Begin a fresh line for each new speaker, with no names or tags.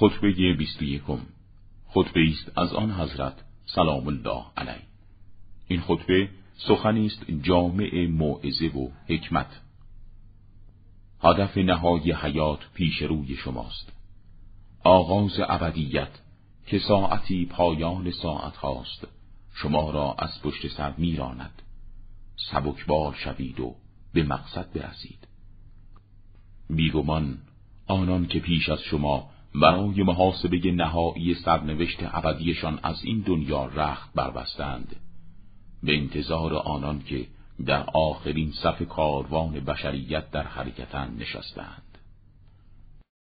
خطبه بیست و یکم. خطبه است از آن حضرت سلام الله علیه. این خطبه سخنی است جامع موعظه و حکمت. هدف نهای حیات پیش روی شماست. آغاز ابدیت که ساعتی پایان ساعت هاست شما را از پشت سر میراند. سبکبار شوید و به مقصد برسید. بیگمان آنان که پیش از شما برای محاسبه نهایی سرنوشت ابدیشان از این دنیا رخت بربستند. به انتظار آنان که در آخرین صف کاروان بشریت در حرکتن نشستند.